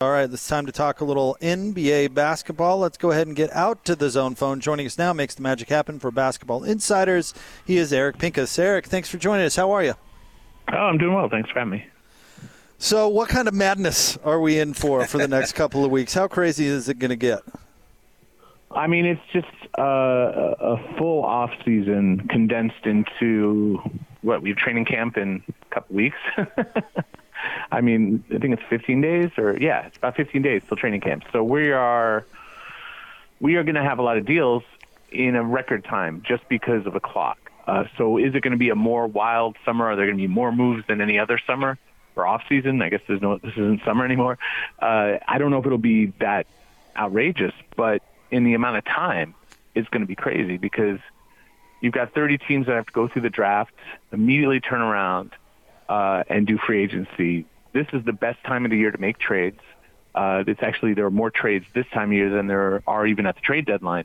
All right, it's time to talk a little NBA basketball. Let's go ahead and get out to the zone phone. Joining us now makes the magic happen for Basketball Insiders. He is Eric Pincus. Eric, thanks for joining us. How are you? Oh, I'm doing well. Thanks for having me. So, what kind of madness are we in for for the next couple of weeks? How crazy is it going to get? I mean, it's just uh, a full off season condensed into what we have training camp in a couple weeks. I mean, I think it's 15 days, or yeah, it's about 15 days till training camp. So we are we are going to have a lot of deals in a record time just because of the clock. Uh, so is it going to be a more wild summer? Are there going to be more moves than any other summer or off season? I guess there's no this isn't summer anymore. Uh, I don't know if it'll be that outrageous, but in the amount of time, it's going to be crazy because you've got 30 teams that have to go through the draft, immediately turn around uh, and do free agency. This is the best time of the year to make trades. Uh, it's actually there are more trades this time of year than there are even at the trade deadline.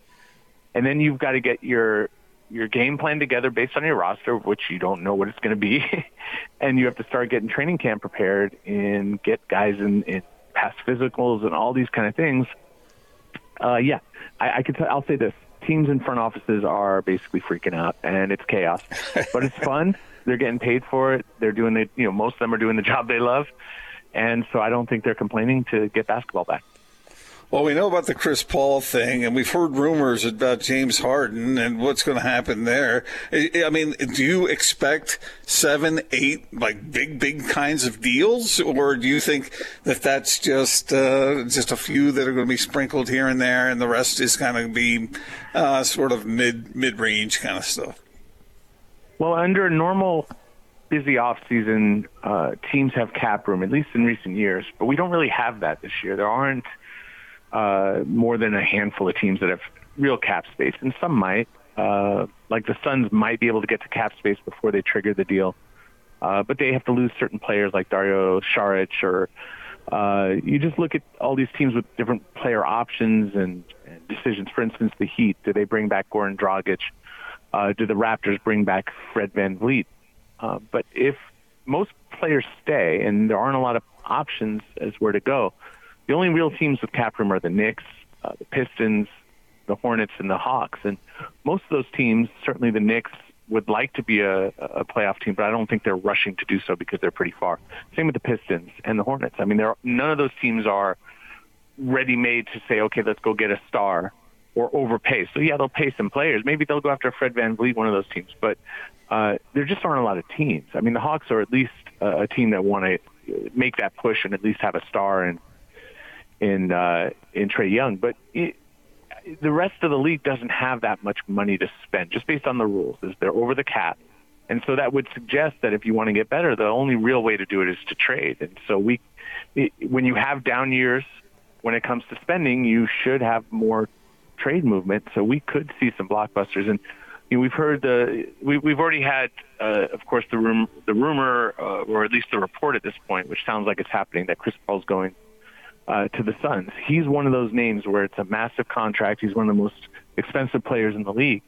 And then you've got to get your your game plan together based on your roster, which you don't know what it's going to be, and you have to start getting training camp prepared and get guys in, in past physicals and all these kind of things. Uh, yeah, I, I could. T- I'll say this: teams and front offices are basically freaking out, and it's chaos, but it's fun. They're getting paid for it. They're doing it. You know, most of them are doing the job they love, and so I don't think they're complaining to get basketball back. Well, we know about the Chris Paul thing, and we've heard rumors about James Harden and what's going to happen there. I mean, do you expect seven, eight, like big, big kinds of deals, or do you think that that's just uh, just a few that are going to be sprinkled here and there, and the rest is going to be uh, sort of mid mid range kind of stuff? Well, under normal busy off season, uh, teams have cap room, at least in recent years, but we don't really have that this year. There aren't uh, more than a handful of teams that have real cap space, and some might. Uh, like the Suns might be able to get to cap space before they trigger the deal, uh, but they have to lose certain players like Dario Saric or uh, you just look at all these teams with different player options and, and decisions. For instance, the Heat, do they bring back Goran Dragic? Uh, do the Raptors bring back Fred VanVleet? Uh, but if most players stay and there aren't a lot of options as where to go, the only real teams with cap room are the Knicks, uh, the Pistons, the Hornets, and the Hawks. And most of those teams, certainly the Knicks, would like to be a, a playoff team, but I don't think they're rushing to do so because they're pretty far. Same with the Pistons and the Hornets. I mean, there none of those teams are ready-made to say, okay, let's go get a star or overpay. So yeah, they'll pay some players. Maybe they'll go after Fred VanVleet, one of those teams. But uh, there just aren't a lot of teams. I mean, the Hawks are at least uh, a team that want to make that push and at least have a star and in uh, in Trae Young, but it, the rest of the league doesn't have that much money to spend just based on the rules. Is they're over the cap, and so that would suggest that if you want to get better, the only real way to do it is to trade. And so we, when you have down years, when it comes to spending, you should have more trade movement. So we could see some blockbusters and. You know, we've heard the we, we've already had, uh, of course, the room the rumor uh, or at least the report at this point, which sounds like it's happening that Chris Paul's going uh, to the Suns. He's one of those names where it's a massive contract. He's one of the most expensive players in the league,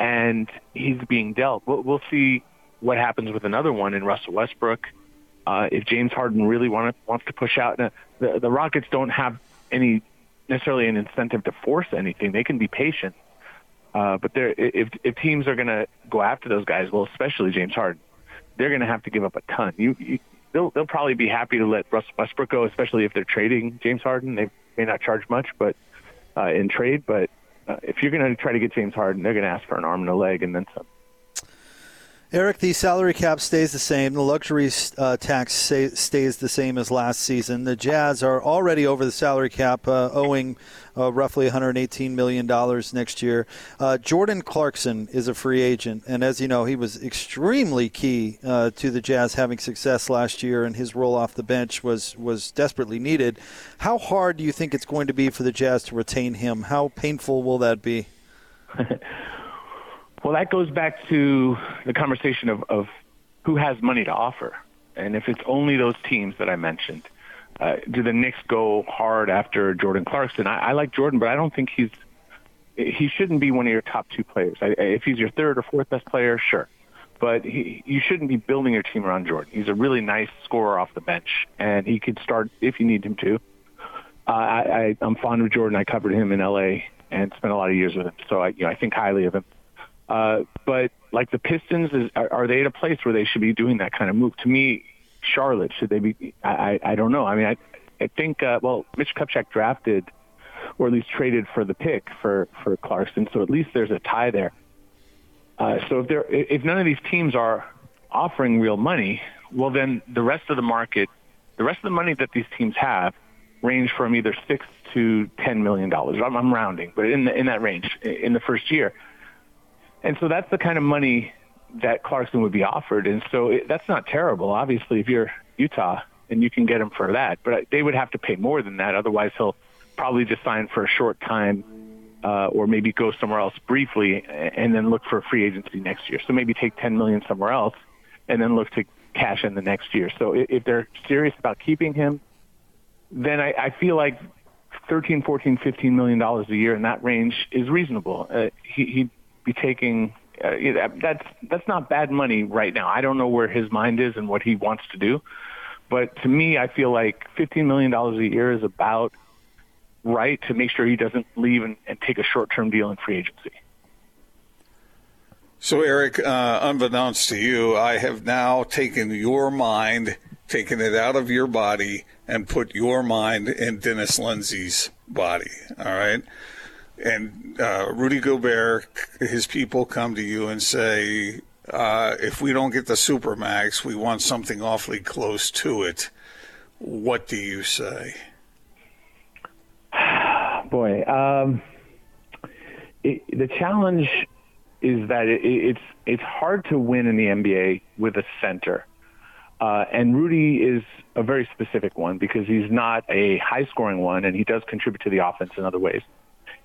and he's being dealt. We'll, we'll see what happens with another one in Russell Westbrook. Uh, if James Harden really want, wants to push out, now, the, the Rockets don't have any necessarily an incentive to force anything. They can be patient. Uh, but if if teams are going to go after those guys, well, especially James Harden, they're going to have to give up a ton. You, you they'll they'll probably be happy to let Russell Westbrook go, especially if they're trading James Harden. They may not charge much, but uh, in trade. But uh, if you're going to try to get James Harden, they're going to ask for an arm and a leg and then some. Eric, the salary cap stays the same. The luxury uh, tax stays the same as last season. The Jazz are already over the salary cap, uh, owing uh, roughly $118 million next year. Uh, Jordan Clarkson is a free agent, and as you know, he was extremely key uh, to the Jazz having success last year, and his role off the bench was, was desperately needed. How hard do you think it's going to be for the Jazz to retain him? How painful will that be? Well, that goes back to the conversation of, of who has money to offer. And if it's only those teams that I mentioned, uh, do the Knicks go hard after Jordan Clarkson? I, I like Jordan, but I don't think he's he shouldn't be one of your top two players. I, if he's your third or fourth best player, sure. but he, you shouldn't be building your team around Jordan. He's a really nice scorer off the bench, and he could start if you need him to. Uh, I, I, I'm fond of Jordan. I covered him in L.A. and spent a lot of years with him, so I, you know, I think highly of him. Uh, but like the Pistons, is, are, are they at a place where they should be doing that kind of move? To me, Charlotte should they be? I, I, I don't know. I mean, I, I think uh, well, Mitch Kupchak drafted or at least traded for the pick for for Clarkson, so at least there's a tie there. Uh, so if there, if none of these teams are offering real money, well then the rest of the market, the rest of the money that these teams have, range from either six to ten million dollars. I'm, I'm rounding, but in the, in that range in the first year. And so that's the kind of money that Clarkson would be offered, and so it, that's not terrible. Obviously, if you're Utah and you can get him for that, but they would have to pay more than that. Otherwise, he'll probably just sign for a short time uh, or maybe go somewhere else briefly and then look for a free agency next year. So maybe take 10 million somewhere else and then look to cash in the next year. So if they're serious about keeping him, then I, I feel like 13, 14, 15 million dollars a year in that range is reasonable. Uh, he, he'd be taking uh, that's that's not bad money right now. I don't know where his mind is and what he wants to do, but to me, I feel like 15 million dollars a year is about right to make sure he doesn't leave and, and take a short-term deal in free agency. So, Eric, uh, unbeknownst to you, I have now taken your mind, taken it out of your body, and put your mind in Dennis Lindsey's body. All right. And uh, Rudy Gobert, his people come to you and say, uh, if we don't get the Supermax, we want something awfully close to it. What do you say? boy, um, it, the challenge is that it, it's it's hard to win in the NBA with a center. Uh, and Rudy is a very specific one because he's not a high scoring one and he does contribute to the offense in other ways.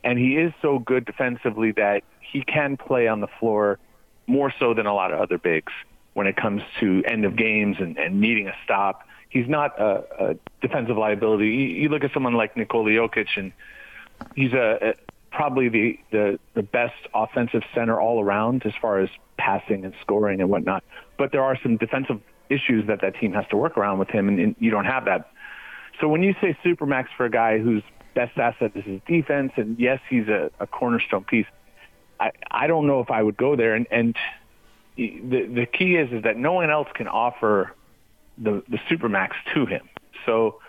And he is so good defensively that he can play on the floor more so than a lot of other bigs when it comes to end of games and, and needing a stop. He's not a, a defensive liability. You, you look at someone like Nikola Jokic and he's a, a probably the, the the best offensive center all around as far as passing and scoring and whatnot. But there are some defensive issues that that team has to work around with him, and, and you don't have that. So when you say supermax for a guy whose best asset is his defense, and yes, he's a, a cornerstone piece, I I don't know if I would go there. And and the the key is is that no one else can offer the the supermax to him. So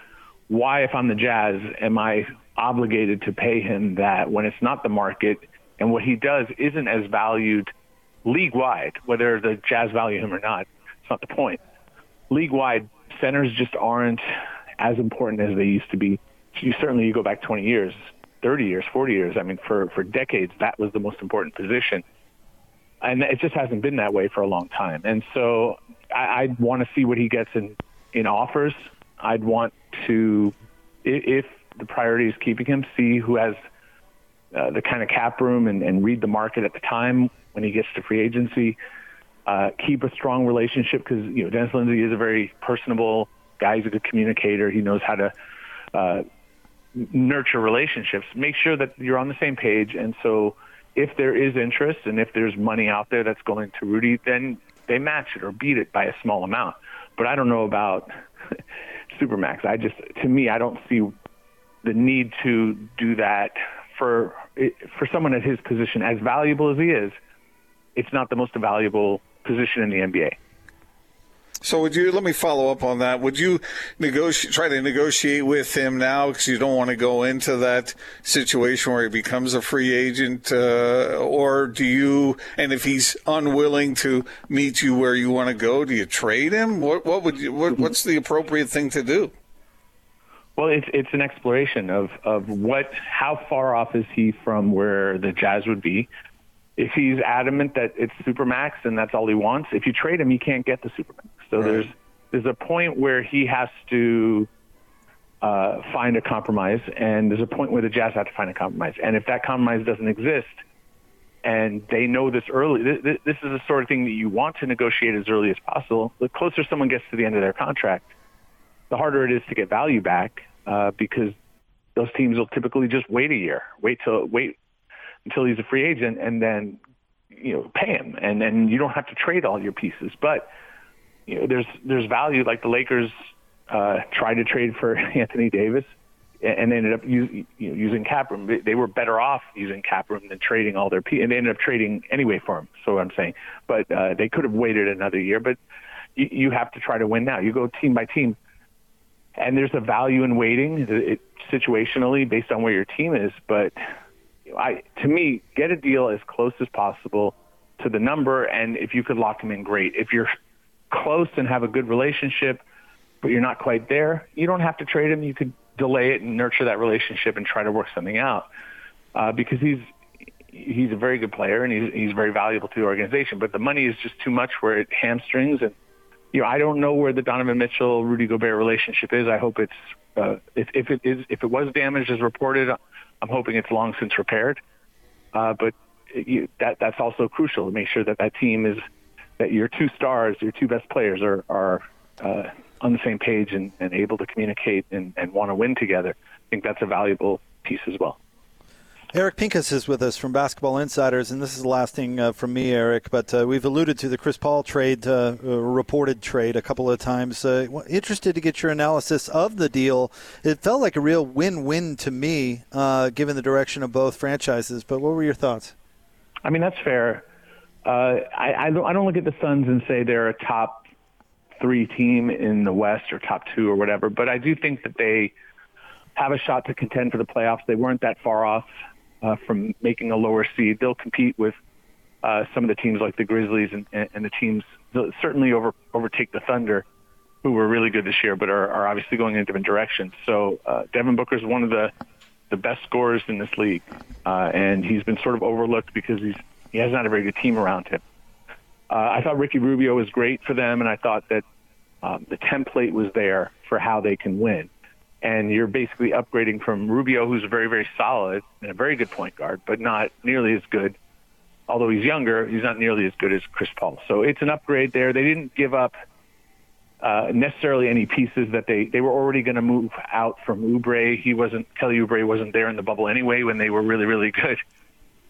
why, if I'm the Jazz, am I obligated to pay him that when it's not the market and what he does isn't as valued league wide, whether the Jazz value him or not. It's not the point. League wide, centers just aren't as important as they used to be. You certainly you go back 20 years, 30 years, 40 years. I mean, for for decades, that was the most important position, and it just hasn't been that way for a long time. And so I, I'd want to see what he gets in in offers. I'd want to, if the priority is keeping him, see who has uh, the kind of cap room and, and read the market at the time when he gets to free agency. Uh, keep a strong relationship because you know Dennis Lindsey is a very personable guy. He's a good communicator. He knows how to uh, nurture relationships. Make sure that you're on the same page. And so, if there is interest and if there's money out there that's going to Rudy, then they match it or beat it by a small amount. But I don't know about Supermax. I just, to me, I don't see the need to do that for for someone at his position, as valuable as he is, it's not the most valuable position in the NBA. So would you let me follow up on that? Would you negotiate, try to negotiate with him now because you don't want to go into that situation where he becomes a free agent, uh, or do you? And if he's unwilling to meet you where you want to go, do you trade him? What what would you? What, what's the appropriate thing to do? Well, it's it's an exploration of of what how far off is he from where the Jazz would be. If he's adamant that it's supermax and that's all he wants, if you trade him, he can't get the supermax. So right. there's there's a point where he has to uh, find a compromise, and there's a point where the Jazz have to find a compromise. And if that compromise doesn't exist, and they know this early, this, this is the sort of thing that you want to negotiate as early as possible. The closer someone gets to the end of their contract, the harder it is to get value back uh, because those teams will typically just wait a year, wait till wait until he's a free agent, and then you know, pay him, and and you don't have to trade all your pieces. But you know, there's there's value. Like the Lakers uh, tried to trade for Anthony Davis, and ended up use, you know, using cap room. They were better off using cap room than trading all their pieces, and they ended up trading anyway for him. So I'm saying, but uh, they could have waited another year. But you, you have to try to win now. You go team by team, and there's a value in waiting it, situationally based on where your team is. But I, to me, get a deal as close as possible to the number, and if you could lock him in, great. If you're close and have a good relationship, but you're not quite there, you don't have to trade him. You could delay it and nurture that relationship and try to work something out uh, because he's he's a very good player and he's he's very valuable to the organization. But the money is just too much where it hamstrings and you know I don't know where the Donovan Mitchell Rudy Gobert relationship is. I hope it's uh, if if it is if it was damaged as reported, I'm hoping it's long since repaired. Uh, but you, that that's also crucial to make sure that that team is that your two stars, your two best players are are uh, on the same page and, and able to communicate and, and want to win together. I think that's a valuable piece as well. Eric Pincus is with us from Basketball Insiders, and this is the last thing uh, from me, Eric. But uh, we've alluded to the Chris Paul trade, uh, uh reported trade, a couple of times. Uh, interested to get your analysis of the deal. It felt like a real win-win to me, uh, given the direction of both franchises. But what were your thoughts? I mean, that's fair. I, I, don't, I don't look at the Suns and say they're a top three team in the West or top two or whatever, but I do think that they have a shot to contend for the playoffs. They weren't that far off uh, from making a lower seed. They'll compete with uh, some of the teams like the Grizzlies and, and the teams certainly over overtake the Thunder, who were really good this year, but are, are obviously going in a different directions. So uh, Devin Booker is one of the the best scorers in this league, uh, and he's been sort of overlooked because he's he has not a very good team around him. Uh, I thought Ricky Rubio was great for them, and I thought that um, the template was there for how they can win and you're basically upgrading from Rubio, who's very, very solid and a very good point guard, but not nearly as good. Although he's younger, he's not nearly as good as Chris Paul. So it's an upgrade there. They didn't give up uh, necessarily any pieces that they they were already going to move out from Oubre. He wasn't Kelly Oubre wasn't there in the bubble anyway when they were really, really good.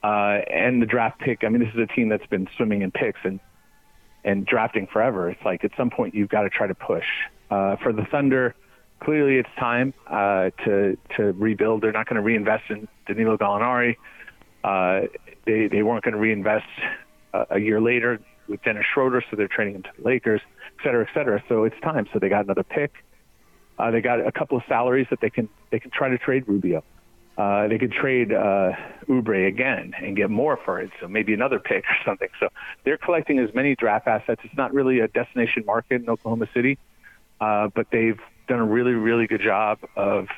Uh, and the draft pick. I mean, this is a team that's been swimming in picks and and drafting forever. It's like at some point you've got to try to push. Uh, for the Thunder, clearly it's time uh, to to rebuild. They're not going to reinvest in Danilo Gallinari. Uh, they they weren't going to reinvest uh, a year later with Dennis Schroeder, so they're trading him to the Lakers, et cetera, et cetera. So it's time. So they got another pick. Uh, they got a couple of salaries that they can they can try to trade Rubio. Uh, they could trade uh, Oubre again and get more for it, so maybe another pick or something. So they're collecting as many draft assets. It's not really a destination market in Oklahoma City, uh, but they've done a really, really good job of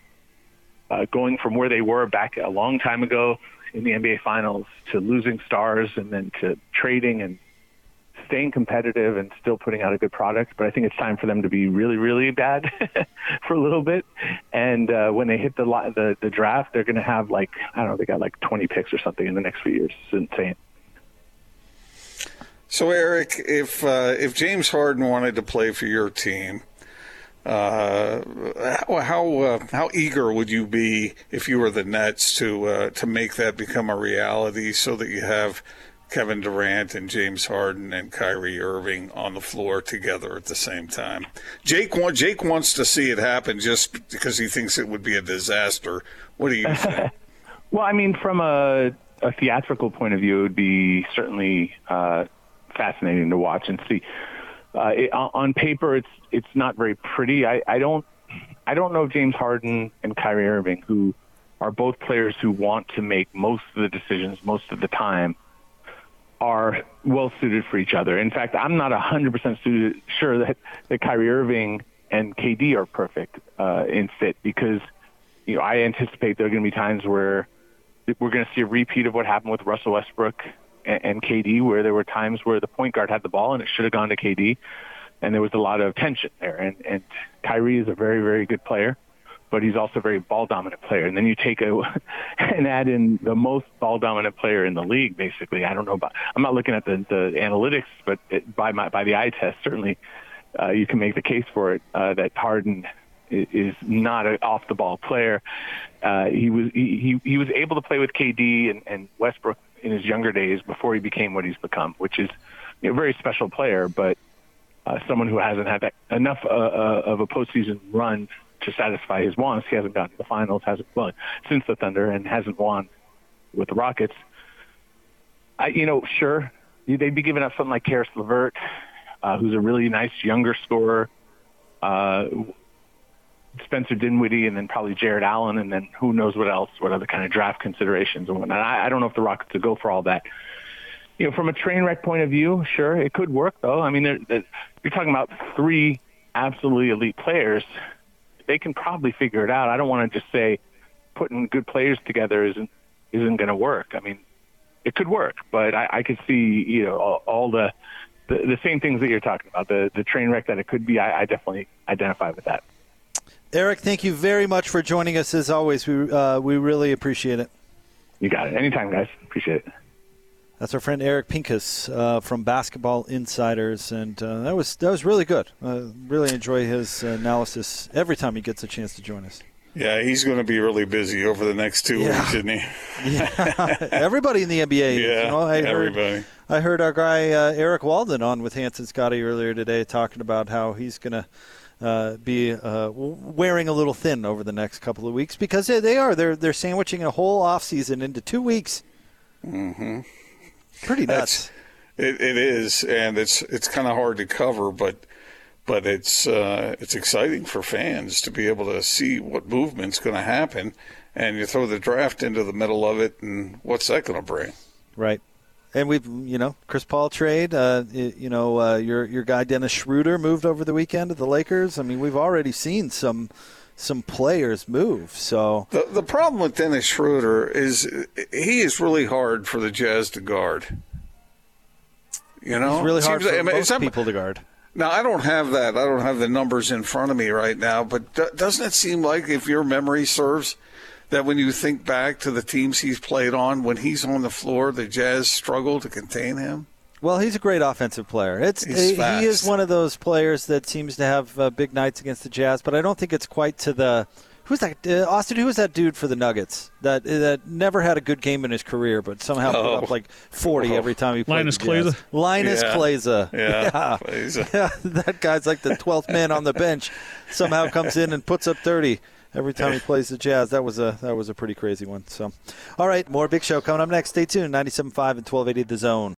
uh, going from where they were back a long time ago in the NBA Finals to losing stars and then to trading and staying competitive and still putting out a good product. But I think it's time for them to be really, really bad for a little bit. And uh, when they hit the, the the draft, they're going to have like I don't know, they got like 20 picks or something in the next few years. It's insane. So Eric, if uh, if James Harden wanted to play for your team, uh, how uh, how eager would you be if you were the Nets to uh, to make that become a reality, so that you have Kevin Durant and James Harden and Kyrie Irving on the floor together at the same time? Jake Jake wants to see it happen just because he thinks it would be a disaster. What do you think? well, I mean, from a, a theatrical point of view, it would be certainly uh, fascinating to watch and see uh, it, on paper, it's it's not very pretty. I, I don't I don't know James Harden and Kyrie Irving, who are both players who want to make most of the decisions most of the time, are well suited for each other. In fact, I'm not 100% suited, sure that, that Kyrie Irving and KD are perfect uh, in fit because you know I anticipate there are going to be times where we're going to see a repeat of what happened with Russell Westbrook and, KD, where there were times where the point guard had the ball and it should have gone to KD, and there was a lot of tension there. And, and Kyrie is a very, very good player, but he's also a very ball dominant player. And then you take a and add in the most ball dominant player in the league. Basically, I don't know about. I'm not looking at the, the analytics, but it, by my by the eye test, certainly uh, you can make the case for it uh, that Harden is not an off the ball player. Uh, he was he, he was able to play with KD and, and Westbrook in his younger days before he became what he's become, which is you know, a very special player, but uh, someone who hasn't had that, enough uh, uh, of a postseason run to satisfy his wants. He hasn't gotten to the finals, hasn't won since the Thunder, and hasn't won with the Rockets. I, you know, sure, they'd be giving up something like Caris LeVert, uh, who's a really nice younger scorer. Uh, Spencer Dinwiddie, and then probably Jarrett Allen, and then who knows what else, what other kind of draft considerations and whatnot. I, I don't know if the Rockets would go for all that. You know, from a train wreck point of view, sure, it could work though. I mean, they're, they're, you're talking about three absolutely elite players. They can probably figure it out. I don't want to just say putting good players together isn't isn't going to work. I mean, it could work, but I, I could see you know all, all the, the the same things that you're talking about. The the train wreck that it could be. I, I definitely identify with that. Eric, thank you very much for joining us as always. We uh, we really appreciate it. You got it. Anytime, guys. Appreciate it. That's our friend Eric Pincus uh, from Basketball Insiders, and uh, that was that was really good. Uh, really enjoy his analysis every time he gets a chance to join us. Yeah, he's going to be really busy over the next two Yeah. weeks, isn't he? Yeah, everybody in the NBA. Yeah, you know, I heard, everybody. I heard our guy uh, Eric Walden on with Hanson Scotty earlier today talking about how he's going to uh, be uh, wearing a little thin over the next couple of weeks because they, they are they're they're sandwiching a whole off season into two weeks. Mm-hmm. Pretty nuts. It, it is, and it's it's kind of hard to cover, but but it's uh, it's exciting for fans to be able to see what movement's going to happen, and you throw the draft into the middle of it, and what's that going to bring? Right. And we've, you know, Chris Paul trade. Uh, you know, uh, your your guy Dennis Schroeder moved over the weekend to the Lakers. I mean, we've already seen some some players move. So The the problem with Dennis Schroeder is he is really hard for the Jazz to guard. You know, it's really hard Seems for like- I mean, some- people to guard. Now I don't have that. I don't have the numbers in front of me right now. But do- doesn't it seem like, if your memory serves, that when you think back to the teams he's played on, when he's on the floor, the Jazz struggle to contain him? Well, he's a great offensive player. It's He's he, he is one of those players that seems to have uh, big nights against the Jazz, but I don't think it's quite to the. Who's that? Uh, Austin, who was that dude for the Nuggets that that never had a good game in his career, but somehow put Oh. up like forty Oh. every time he played Linas the Jazz? Kleiza? Linas Yeah. Kleiza. Yeah, he's a- Yeah, that guy's like the twelfth man on the bench. Somehow comes in and puts up thirty every time he plays the Jazz. That was a that was a pretty crazy one. So, all right, more Big Show coming up next. Stay tuned. 97.5 and twelve eighty the Zone.